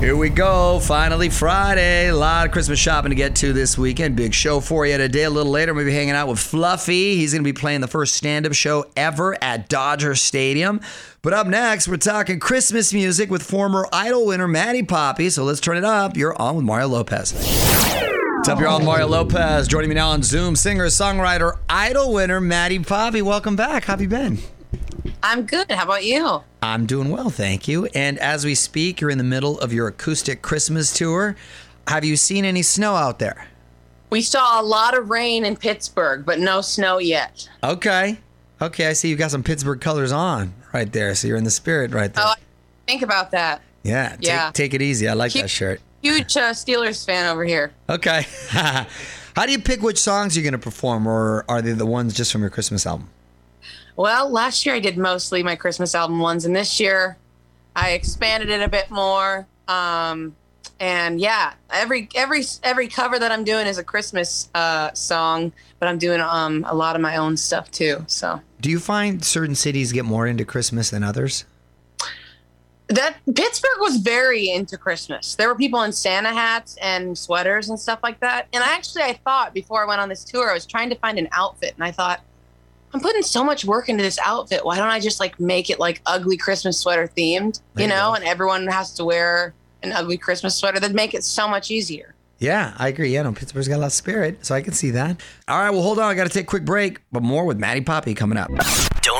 Here we go. Finally, Friday. A lot of Christmas shopping to get to this weekend. Big show for you today. A little later, we'll be hanging out with Fluffy. He's going to be playing the first stand up show ever at Dodger Stadium. But up next, we're talking Christmas music with former Idol winner Maddie Poppe. So let's turn it up. You're on with Mario Lopez. What's up? You're on with Mario Lopez. Joining me now on Zoom, singer, songwriter, Idol winner Maddie Poppe. Welcome back. How have you been? I'm good. How about you? I'm doing well, thank you. And as we speak, you're in the middle of your acoustic Christmas tour. Have you seen any snow out there? We saw a lot of rain in Pittsburgh, but no snow yet. Okay. Okay, I see you've got some Pittsburgh colors on right there. So you're in the spirit right there. Oh, think about that. yeah, take, yeah. take it easy. I like Keep- that shirt. Huge uh, Steelers fan over here. Okay. How do you pick which songs you're going to perform, or are they the ones just from your Christmas album? Well, last year I did mostly my Christmas album ones, and this year I expanded it a bit more. Um, and yeah, every every every cover that I'm doing is a Christmas uh, song, but I'm doing um, a lot of my own stuff too. So Do you find certain cities get more into Christmas than others? that Pittsburgh was very into Christmas. There were people in Santa hats and sweaters and stuff like that. And I actually, I thought before I went on this tour, I was trying to find an outfit, and I thought, I'm putting so much work into this outfit. Why don't I just like make it like ugly Christmas sweater themed, you you know? go. And everyone has to wear an ugly Christmas sweater. That'd make it so much easier. Yeah, I agree. Yeah, no, Pittsburgh's got a lot of spirit, so I can see that. All right, well, hold on. I got to take a quick break, but more with Maddie Poppe coming up. Don't move.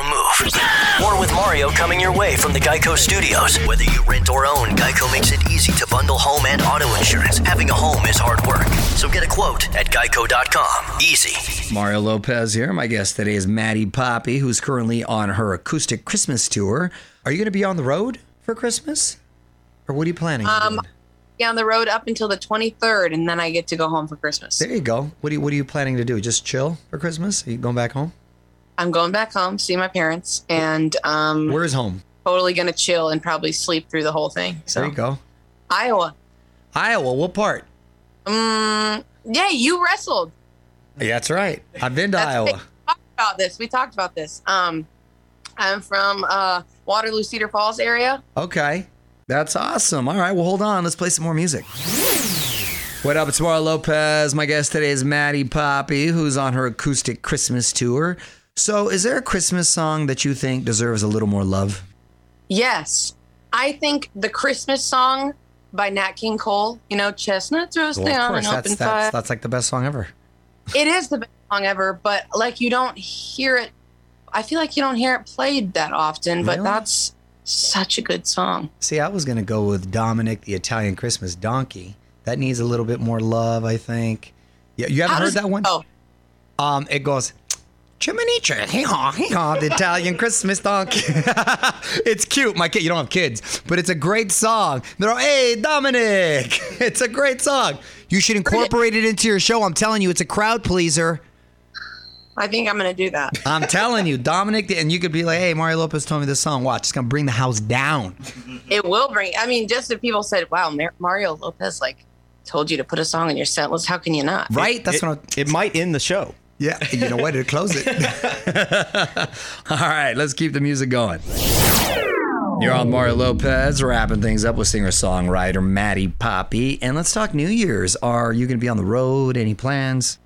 More with Mario coming your way from the Geico Studios. Whether you rent or own, Geico makes it easy to bundle home and auto insurance. Having a home is hard work. So get a quote at geico.com. Easy. Mario Lopez here. My guest today is Maddie Poppe, who's currently on her acoustic Christmas tour. Are you going to be on the road for Christmas? Or what are you planning? on Um, doing? Down the road up until the 23rd, and then I get to go home for Christmas. There you go. What are you, what are you planning to do? Just chill for Christmas? Are you going back home? I'm going back home, see my parents, and um, Where's home? totally gonna chill and probably sleep through the whole thing. So There you go. Iowa. Iowa, what part? Um, yeah, you wrestled. Yeah, that's right. I've been to Iowa. We talked about this. We talked about this. Um, I'm from uh, Waterloo, Cedar Falls area. Okay. That's awesome. All right, well, hold on. Let's play some more music. What up? It's Mario Lopez. My guest today is Maddie Poppe, who's on her acoustic Christmas tour. So, is there a Christmas song that you think deserves a little more love? Yes, I think the Christmas song by Nat King Cole. You know, chestnuts roasting Well, on an that's, open that's, fire. that's like the best song ever. It is the best song ever, but like you don't hear it. I feel like you don't hear it played that often, but Really? that's such a good song. See, I was going to go with Dominic the Italian Christmas Donkey. That needs a little bit more love, I think. Yeah, you haven't How heard does- that one? Oh, Um, it goes, Chiminicha, hee haw, hee haw, the Italian Christmas donkey. it's cute, my kid. You don't have kids, but it's a great song. They're all, hey, Dominic. It's a great song. You should incorporate it into your show. I'm telling you, it's a crowd pleaser. I think I'm gonna do that. I'm telling you, Dominic, and you could be like, hey, Mario Lopez told me this song. Watch, it's gonna bring the house down. It will bring. I mean, just if people said, "Wow, Mar- Mario Lopez like told you to put a song in your set list," how can you not? Right? That's it, what I'm. it might end the show. Yeah, you know what? To close it. All right, let's keep the music going. You're on Mario Lopez, wrapping things up with singer-songwriter Maddie Poppe, and let's talk New Year's. Are you going to be on the road? Any plans?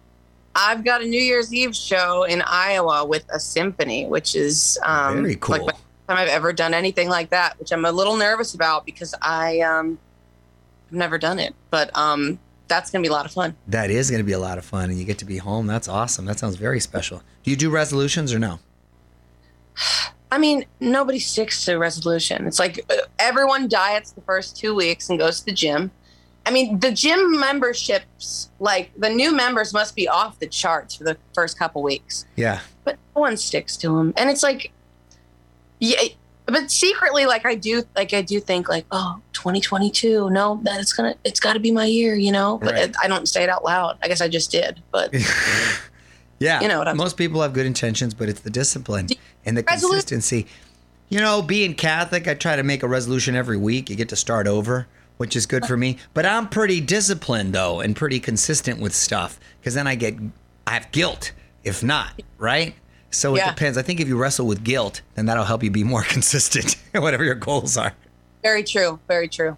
I've got a New Year's Eve show in Iowa with a symphony, which is um, Very cool. Like the first time I've ever done anything like that, which I'm a little nervous about because I um, have never done it. But um, that's gonna be a lot of fun. That is going to be a lot of fun, and you get to be home. That's awesome. That sounds very special. Do you do resolutions or no? I mean, nobody sticks to resolution. It's like uh, everyone diets the first two weeks and goes to the gym. I mean, the gym memberships, like the new members, must be off the charts for the first couple weeks. Yeah. but no one sticks to them and it's like yeah but secretly like i do like i do think like oh 2022 no that it's gonna it's got to be my year you know but Right. i don't say it out loud i guess i just did but Yeah. You know what I'm- Most people have good intentions, but it's the discipline and the Resolu- consistency. You know, being Catholic, I try to make a resolution every week. You get to start over, which is good for me. But I'm pretty disciplined though, and pretty consistent with stuff. Because then I get, I have guilt if not, right? So it Yeah. depends. I think if you wrestle with guilt, then that'll help you be more consistent, whatever your goals are. Very true. Very true.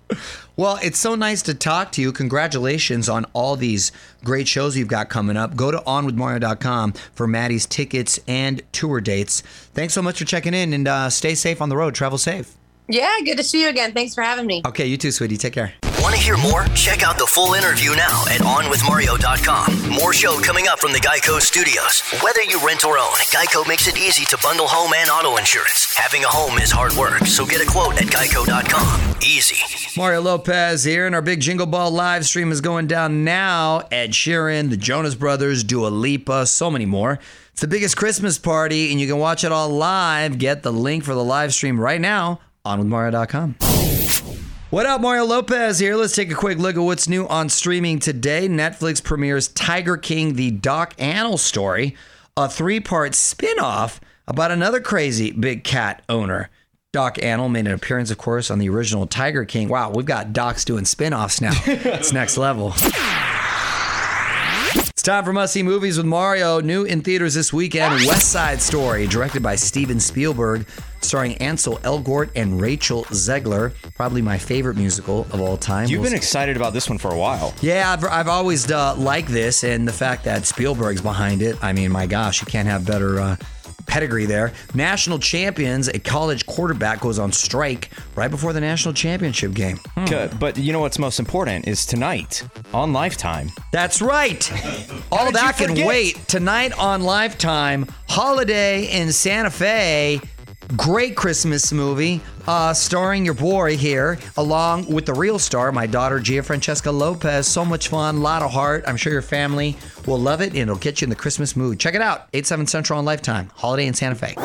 Well, it's so nice to talk to you. Congratulations on all these great shows you've got coming up. Go to onwithmario.com for Maddie's tickets and tour dates. Thanks so much for checking in and uh, stay safe on the road. Travel safe. Yeah, good to see you again. Thanks for having me. Okay, you too, sweetie. Take care. To hear more? Check out the full interview now at OnWithMario.com. More show coming up from the Geico Studios. Whether you rent or own, Geico makes it easy to bundle home and auto insurance. Having a home is hard work, so get a quote at Geico.com. Easy. Mario Lopez here, and our big Jingle Ball live stream is going down now. Ed Sheeran, the Jonas Brothers, Dua Lipa, so many more. It's the biggest Christmas party, and you can watch it all live. Get the link for the live stream right now on withmario.com. What up, Mario Lopez here. Let's take a quick look at what's new on streaming today. Netflix premieres Tiger King, the Doc Antle story, a three part spin off about another crazy big cat owner. Doc Antle made an appearance, of course, on the original Tiger King. Wow, we've got docs doing spin offs now. it's next level. It's time for must see movies with Mario. New in theaters this weekend West Side Story, directed by Steven Spielberg, starring Ansel Elgort and Rachel Zegler. Probably my favorite musical of all time. You've We'll been excited about this one for a while. yeah, I've, I've always uh, liked this, and the fact that Spielberg's behind it. I mean, my gosh, you can't have better uh, pedigree there. National champions, a college quarterback goes on strike right before the national championship game. Hmm. But you know what's most important is tonight on Lifetime. That's right. All that can wait. Tonight on Lifetime, Holiday in Santa Fe. Great Christmas movie, uh, starring your boy here, along with the real star, my daughter Gia Francesca Lopez. So much fun, lot of heart. I'm sure your family will love it, and it'll get you in the Christmas mood. Check it out, 8 7 Central on Lifetime, Holiday in Santa Fe.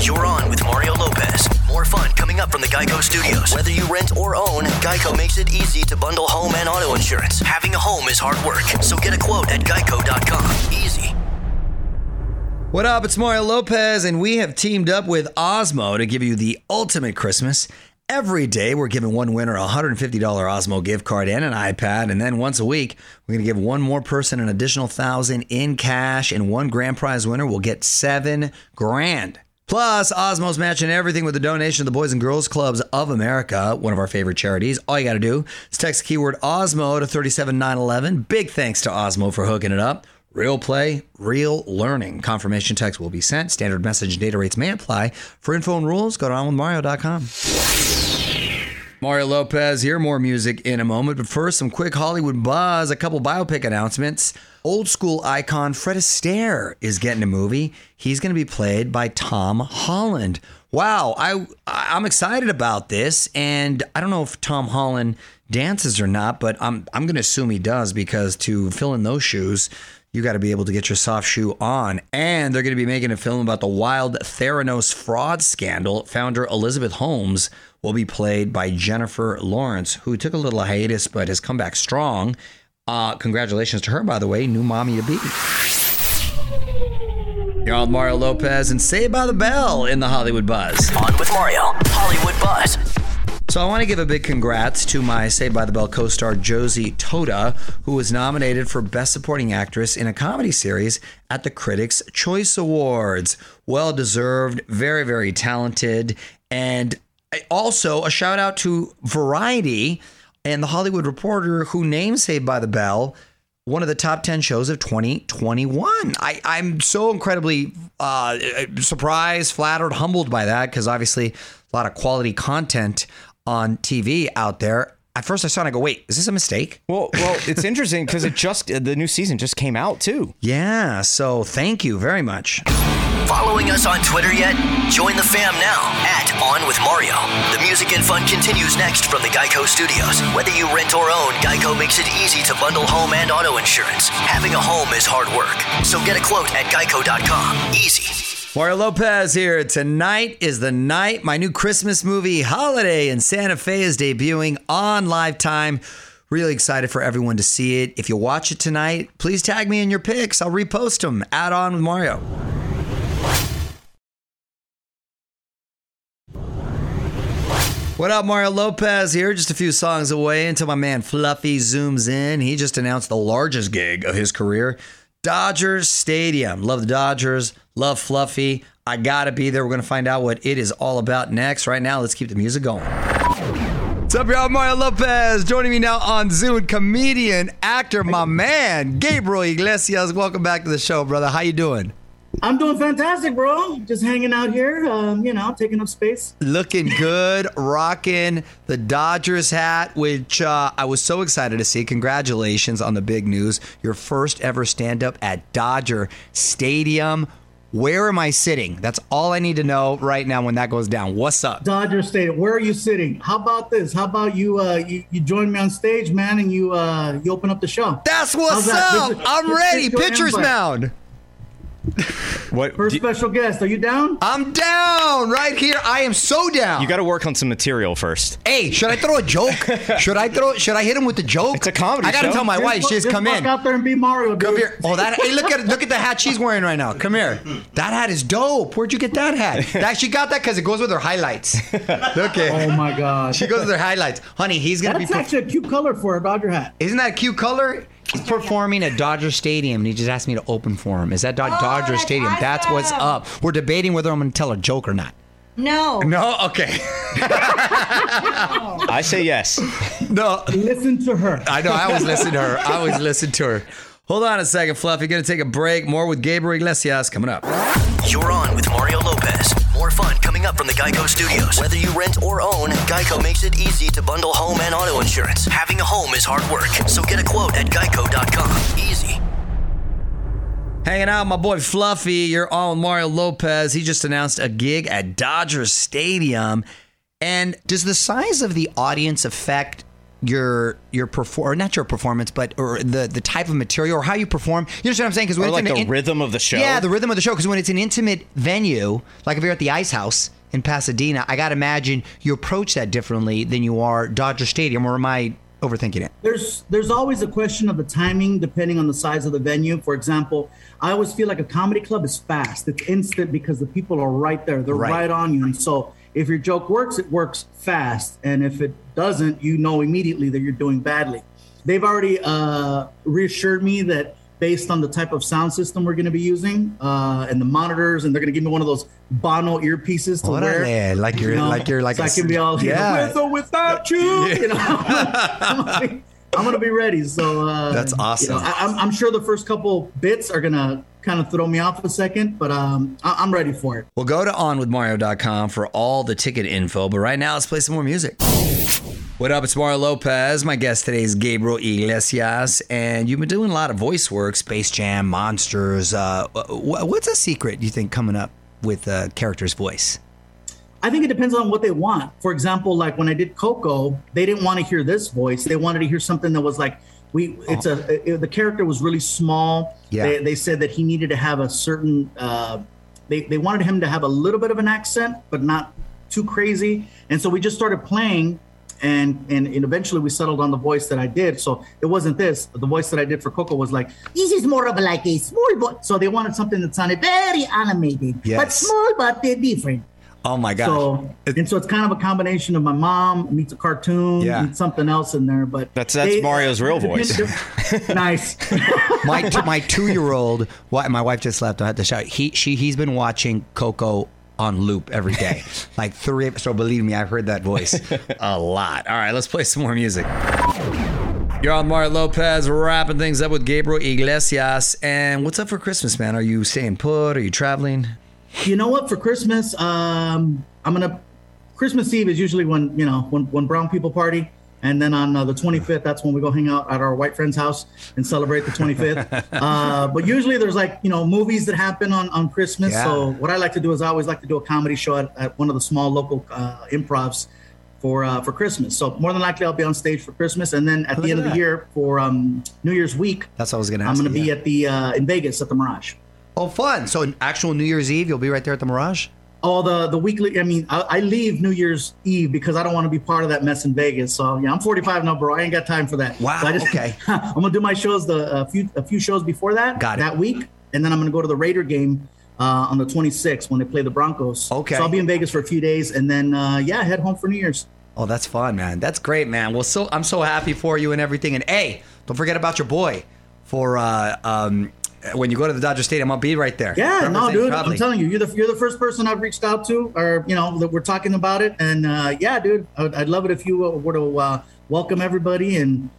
You're on with Mario Lopez. More fun coming up from the Geico Studios. Whether you rent or own, Geico makes it easy to bundle home and auto insurance. Having a home is hard work, so get a quote at Geico.com. Easy. What up? It's Mario Lopez, and we have teamed up with Osmo to give you the ultimate Christmas. Every day, we're giving one winner a $150 Osmo gift card and an iPad, and then once a week, we're going to give one more person an additional thousand in cash, and one grand prize winner will get seven grand. Plus, Osmo's matching everything with a donation to the Boys and Girls Clubs of America, one of our favorite charities. All you got to do is text keyword Osmo to 37911. Big thanks to Osmo for hooking it up. Real play, real learning. Confirmation text will be sent. Standard message and data rates may apply. For info and rules, go to onwithmario.com. Mario Lopez here. More music in a moment. But first, some quick Hollywood buzz. A couple biopic announcements. Old school icon Fred Astaire is getting a movie. He's going to be played by Tom Holland. Wow, I I'm excited about this, and I don't know if Tom Holland dances or not, but I'm I'm going to assume he does because to fill in those shoes, you got to be able to get your soft shoe on. And they're going to be making a film about the wild Theranos fraud scandal. Founder Elizabeth Holmes will be played by Jennifer Lawrence, who took a little hiatus but has come back strong. Uh, congratulations to her, by the way, new mommy to be. You're on Mario Lopez and Saved by the Bell in the Hollywood Buzz. On with Mario. Hollywood Buzz. So I want to give a big congrats to my Saved by the Bell co-star Josie Totah, who was nominated for Best Supporting Actress in a Comedy Series at the Critics' Choice Awards. Well deserved, very very talented, and also a shout out to Variety and the Hollywood Reporter, who named Saved by the Bell one of the top 10 shows of 2021. I, I'm so incredibly uh, surprised, flattered, humbled by that because obviously a lot of quality content on TV out there. At first, I saw it and I go, wait, is this a mistake? Well, well, it's interesting because it just the new season just came out too. Yeah, so thank you very much. Following us on Twitter yet? Join the fam now at On With Mario. The music and fun continues next from the Geico Studios. Whether you rent or own, Geico makes it easy to bundle home and auto insurance. Having a home is hard work, so get a quote at Geico.com. Easy. Mario Lopez here. Tonight is the night my new Christmas movie, Holiday in Santa Fe, is debuting on Lifetime. Really excited for everyone to see it. If you watch it tonight, please tag me in your pics. I'll repost them. Add on with Mario. What up, Mario Lopez here? Just a few songs away until my man Fluffy zooms in. He just announced the largest gig of his career Dodgers Stadium. Love the Dodgers, love Fluffy. I gotta be there. We're gonna find out what it is all about next. Right now, let's keep the music going. What's up, y'all? Mario Lopez joining me now on Zoom. Comedian, actor, my man, Gabriel Iglesias. Welcome back to the show, brother. How you doing? I'm doing fantastic, bro. Just hanging out here, um, you know, taking up space. Looking good, rocking the Dodgers hat, which uh, I was so excited to see. Congratulations on the big news. Your first ever stand up at Dodger Stadium. Where am I sitting? That's all I need to know right now when that goes down. What's up? Dodger Stadium. Where are you sitting? How about this? How about you? Uh, you, you join me on stage, man, and you uh, you open up the show. That's what's How's up. This is- I'm ready. Pitcher's invite. mound. What? First do- special guest. Are you down? I'm down right here. I am so down. you got to work on some material first. Hey, should I throw a joke? should I throw? Should I hit him with the joke? It's a comedy I gotta tell my Just wife. walk- She's just come walk in. out there and be Mario. Dude. Come here. Oh, that. Hey, look at look at the hat she's wearing right now. Come here. That hat is dope. Where'd you get that hat? That she got that because it goes with her highlights. Look Oh my God. She goes with her highlights. Honey, he's gonna That's be. actually a cute color for a Dodger hat. Isn't that a cute color? He's performing at Dodger Stadium, and he just asked me to open for him. Is that Do- oh, Dodger that's Stadium? That's what's up. We're debating whether I'm going to tell a joke or not. No. No, okay. I say yes. no, Listen to her. I know. I always listen to her. I always listen to her. Hold on a second, Fluffy. Going to take a break. More with Gabriel Iglesias coming up. You're on with Mario Lopez. More fun coming up from the Geico Studios. Whether you rent or own, Geico makes it easy to bundle home and auto insurance. Having a home is hard work, so get a quote at geico.com. Easy. Hanging out, my boy Fluffy. You're on Mario Lopez. He just announced a gig at Dodger Stadium. And does the size of the audience affect your your perform not your performance, but or the the type of material or how you perform? You understand what I'm saying? Because Or like the rhythm of the show. Yeah, the rhythm of the show. Because when it's an intimate venue, like if you're at the Ice House in Pasadena, I got to imagine you approach that differently than you are Dodger Stadium. Or am I overthinking it? there's there's always a question of the timing depending on the size of the venue. For example, I always feel like a comedy club is fast. It's instant because the people are right there. They're Right. right, on you. And so if your joke works, it works fast. And if it doesn't, you know immediately that you're doing badly. They've already uh, reassured me that based on the type of sound system we're going to be using uh, and the monitors, and they're going to give me one of those Bono earpieces to wear. Órale, like you're- like you're like so a I can be all yeah. yeah. with or without you. You know, I'm gonna be, I'm gonna be ready. So uh, That's awesome. You know, I, I'm, I'm sure the first couple bits are gonna kind of throw me off a second, but um, I, I'm ready for it. Well, go to onwithmario.com for all the ticket info. But right now, let's play some more music. What up? It's Mario Lopez. My guest today is Gabriel Iglesias, and you've been doing a lot of voice work, Space Jam, Monsters. Uh, what's a secret you think coming up with a character's voice? I think it depends on what they want. For example, like when I did Coco, they didn't want to hear this voice. They wanted to hear something that was like we. It's a it- the character was really small. Yeah. They, they said that he needed to have a certain. Uh, they they wanted him to have a little bit of an accent, but not too crazy. And so we just started playing. And, and and eventually we settled on the voice that I did. So it wasn't this. The voice that I did for Coco was like, this is more of like a small voice. So they wanted something that sounded very animated, yes. but small but uh, different. Oh my gosh. So and so it's kind of a combination of my mom meets a cartoon Yeah. meets something else in there. But That's- that's Mario's real voice. nice. my t- my two year old, my wife just left. I had to shout. He she he's been watching Coco on loop every day, like three. So believe me, I've heard that voice a lot. All right, let's play some more music. You're on Mario Lopez, wrapping things up with Gabriel Iglesias. And what's up for Christmas, man? Are you staying put? Are you traveling? You know what? For Christmas, um, I'm gonna. Christmas Eve is usually when you know when when brown people party, and then on uh, the 25th, that's when we go hang out at our white friend's house and celebrate the 25th. uh, but usually there's like you know movies that happen on on Christmas. Yeah. So what I like to do is I always like to do a comedy show at, at one of the small local uh, improvs. For, uh, for Christmas, so more than likely I'll be on stage for Christmas, and then at Look the end of the year for um, New Year's week, That's what I was gonna I'm going to be yeah. at the uh, in Vegas at the Mirage. Oh, fun! So, an actual New Year's Eve, you'll be right there at the Mirage. Oh, the the weekly. I mean, I, I leave New Year's Eve because I don't want to be part of that mess in Vegas. So yeah, I'm 45 now, bro. I ain't got time for that. Wow, So just, okay. I'm gonna do my shows the a few a few shows before that. Got it. That week, and then I'm gonna go to the Raider game uh, on the 26th when they play the Broncos. Okay. So I'll be in Vegas for a few days, and then uh, yeah, head home for New Year's. Oh, that's fun, man. That's great, man. Well, so I'm so happy for you and everything. And hey, don't forget about your boy for uh, um, when you go to the Dodger Stadium, I'll be right there. Yeah, no, dude. proudly. I'm telling you, you're the you're the first person I've reached out to, or you know, that we're talking about it. And uh, yeah, dude, I'd, I'd love it if you uh, were to uh, welcome everybody, and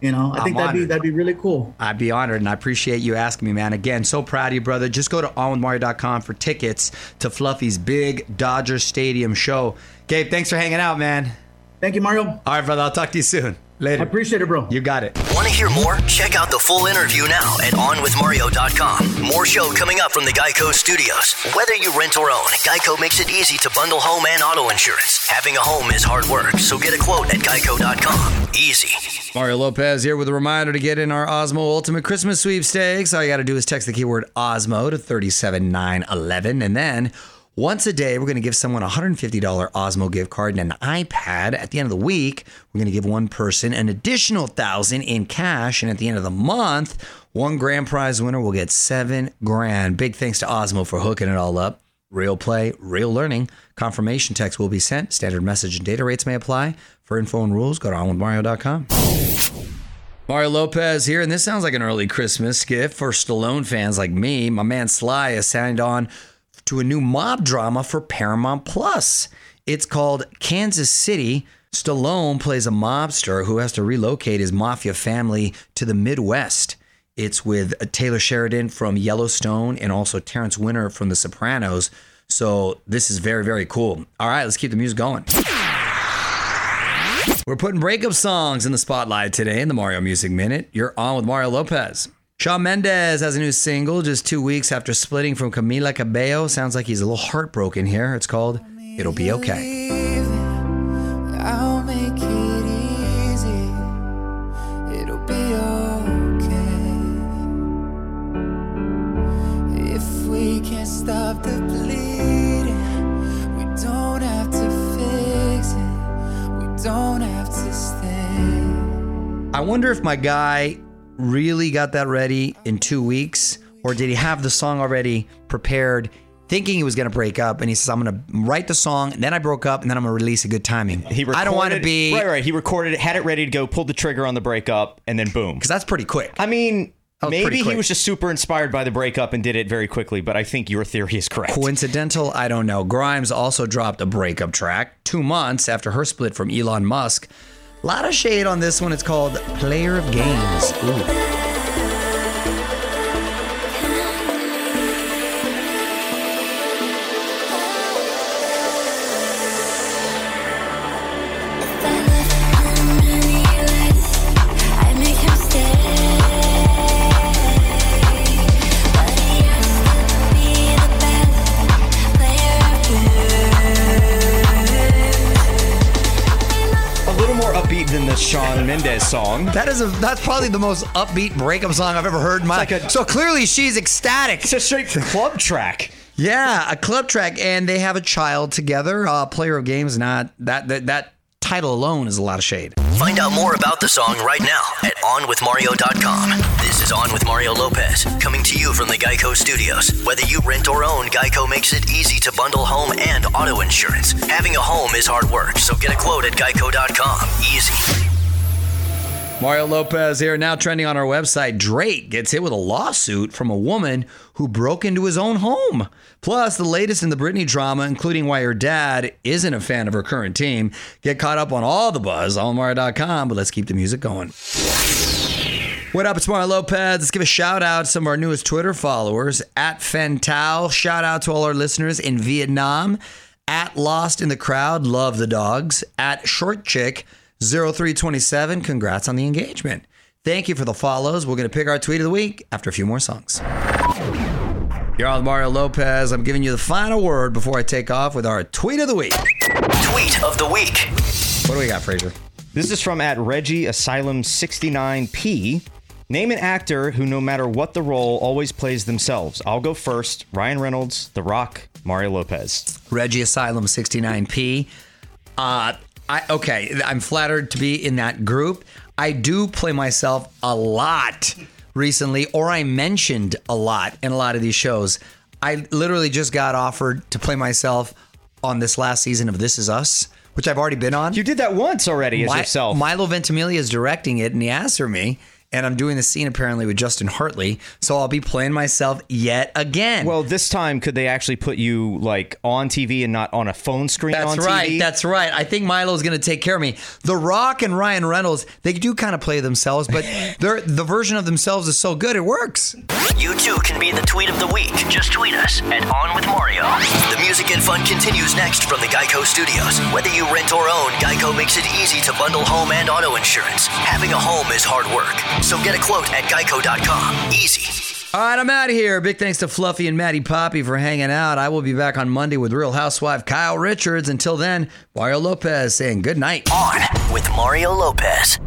you know, I I'm think that'd be that'd be really cool. I'd be honored, and I appreciate you asking me, man. Again, so proud of you, brother. Just go to onwithmario.com for tickets to Fluffy's big Dodger Stadium show. Gabe, thanks for hanging out, man. Thank you, Mario. All right, brother. I'll talk to you soon. I appreciate it, bro. You got it. Want to hear more? Check out the full interview now at OnWithMario.com. More show coming up from the Geico Studios. Whether you rent or own, Geico makes it easy to bundle home and auto insurance. Having a home is hard work, so get a quote at Geico.com. Easy. Mario Lopez here with a reminder to get in our Osmo Ultimate Christmas Sweepstakes. All you got to do is text the keyword Osmo to 37911. And then once a day, we're going to give someone a $150 Osmo gift card and an iPad. At the end of the week, we're going to give one person an additional 1000 in cash. And at the end of the month, one grand prize winner will get seven grand. Big thanks to Osmo for hooking it all up. Real play, real learning. Confirmation text will be sent. Standard message and data rates may apply. For info and rules, go to onwithmario.com. Mario Lopez here, and this sounds like an early Christmas gift for Stallone fans like me. My man Sly has signed on to a new mob drama for Paramount Plus. It's called Kansas City. Stallone plays a mobster who has to relocate his mafia family to the Midwest. It's with Taylor Sheridan from Yellowstone and also Terrence Winter from The Sopranos. So this is very, very cool. All right, let's keep the music going. We're putting breakup songs in the spotlight today in the Mario Music Minute. You're on with Mario Lopez. Shawn Mendes has a new single just two weeks after splitting from Camila Cabello. Sounds like he's a little heartbroken here. It's called It'll Be Okay. I'll make it easy. It'll be okay. If we can't stop the bleeding, we don't have to fix it. We don't have to stay. I wonder if my guy really got that ready in two weeks, or did he have the song already prepared, thinking he was going to break up? And he says, I'm going to write the song, and then I broke up, and then I'm going to release a good timing. He recorded, I don't want to be. right. Right. He recorded it, had it ready to go, pulled the trigger on the breakup, and then boom. Because that's pretty quick. I mean, That was pretty maybe he was just super inspired by the breakup and did it very quickly. But I think your theory is correct. Coincidental? I don't know. Grimes also dropped a breakup track two months after her split from Elon Musk. A lot of shade on this one. It's called Player of Games. Ooh. Upbeat than the Shawn Mendes song. That is a that's probably the most upbeat breakup song I've ever heard in my like a- So clearly she's ecstatic. It's a straight club track. Yeah, a club track, and they have a child together. Uh, Player of Games, not that that that title alone is a lot of shade. Find out more about the song right now at OnWithMario.com. This is On with Mario Lopez, coming to you from the Geico Studios. Whether you rent or own, Geico makes it easy to bundle home and auto insurance. Having a home is hard work, so get a quote at Geico.com. Easy. Mario Lopez here, now trending on our website. Drake gets hit with a lawsuit from a woman who broke into his own home. Plus, the latest in the Britney drama, including why her dad isn't a fan of her current team. Get caught up on all the buzz on Mario.com, but let's keep the music going. What up? It's Mario Lopez. Let's give a shout out to some of our newest Twitter followers at Fentao. Shout out to all our listeners in Vietnam. At Lost in the Crowd, love the dogs. At Short Chick 0327, congrats on the engagement. Thank you for the follows. We're going to pick our tweet of the week after a few more songs. You're on Mario Lopez. I'm giving you the final word before I take off with our tweet of the week. Tweet of the week. What do we got, Fraser? This is from at Reggie Asylum 69P. Name an actor who, no matter what the role, always plays themselves. I'll go first. Ryan Reynolds, The Rock, Mario Lopez. Reggie Asylum 69P. Uh, I okay, I'm flattered to be in that group. I do play myself a lot recently, or I mentioned a lot in a lot of these shows. I literally just got offered to play myself on this last season of This Is Us, which I've already been on. You did that once already as Mi- yourself. Milo Ventimiglia is directing it, and he asked for me. And I'm doing the scene apparently with Justin Hartley. So I'll be playing myself yet again. Well, this time could they actually put you like on TV and not on a phone screen That's on right. TV? That's right. I think Milo's going to take care of me. The Rock and Ryan Reynolds, they do kind of play themselves, but they're, the version of themselves is so good it works. You too can be the tweet of the week. Just tweet us at On With Mario. The music and fun continues next from the Geico Studios. Whether you rent or own, Geico makes it easy to bundle home and auto insurance. Having a home is hard work. So get a quote at geico.com. Easy. All right, I'm out of here. Big thanks to Fluffy and Maddie Poppe for hanging out. I will be back on Monday with Real Housewife Kyle Richards. Until then, Mario Lopez saying good night. On with Mario Lopez.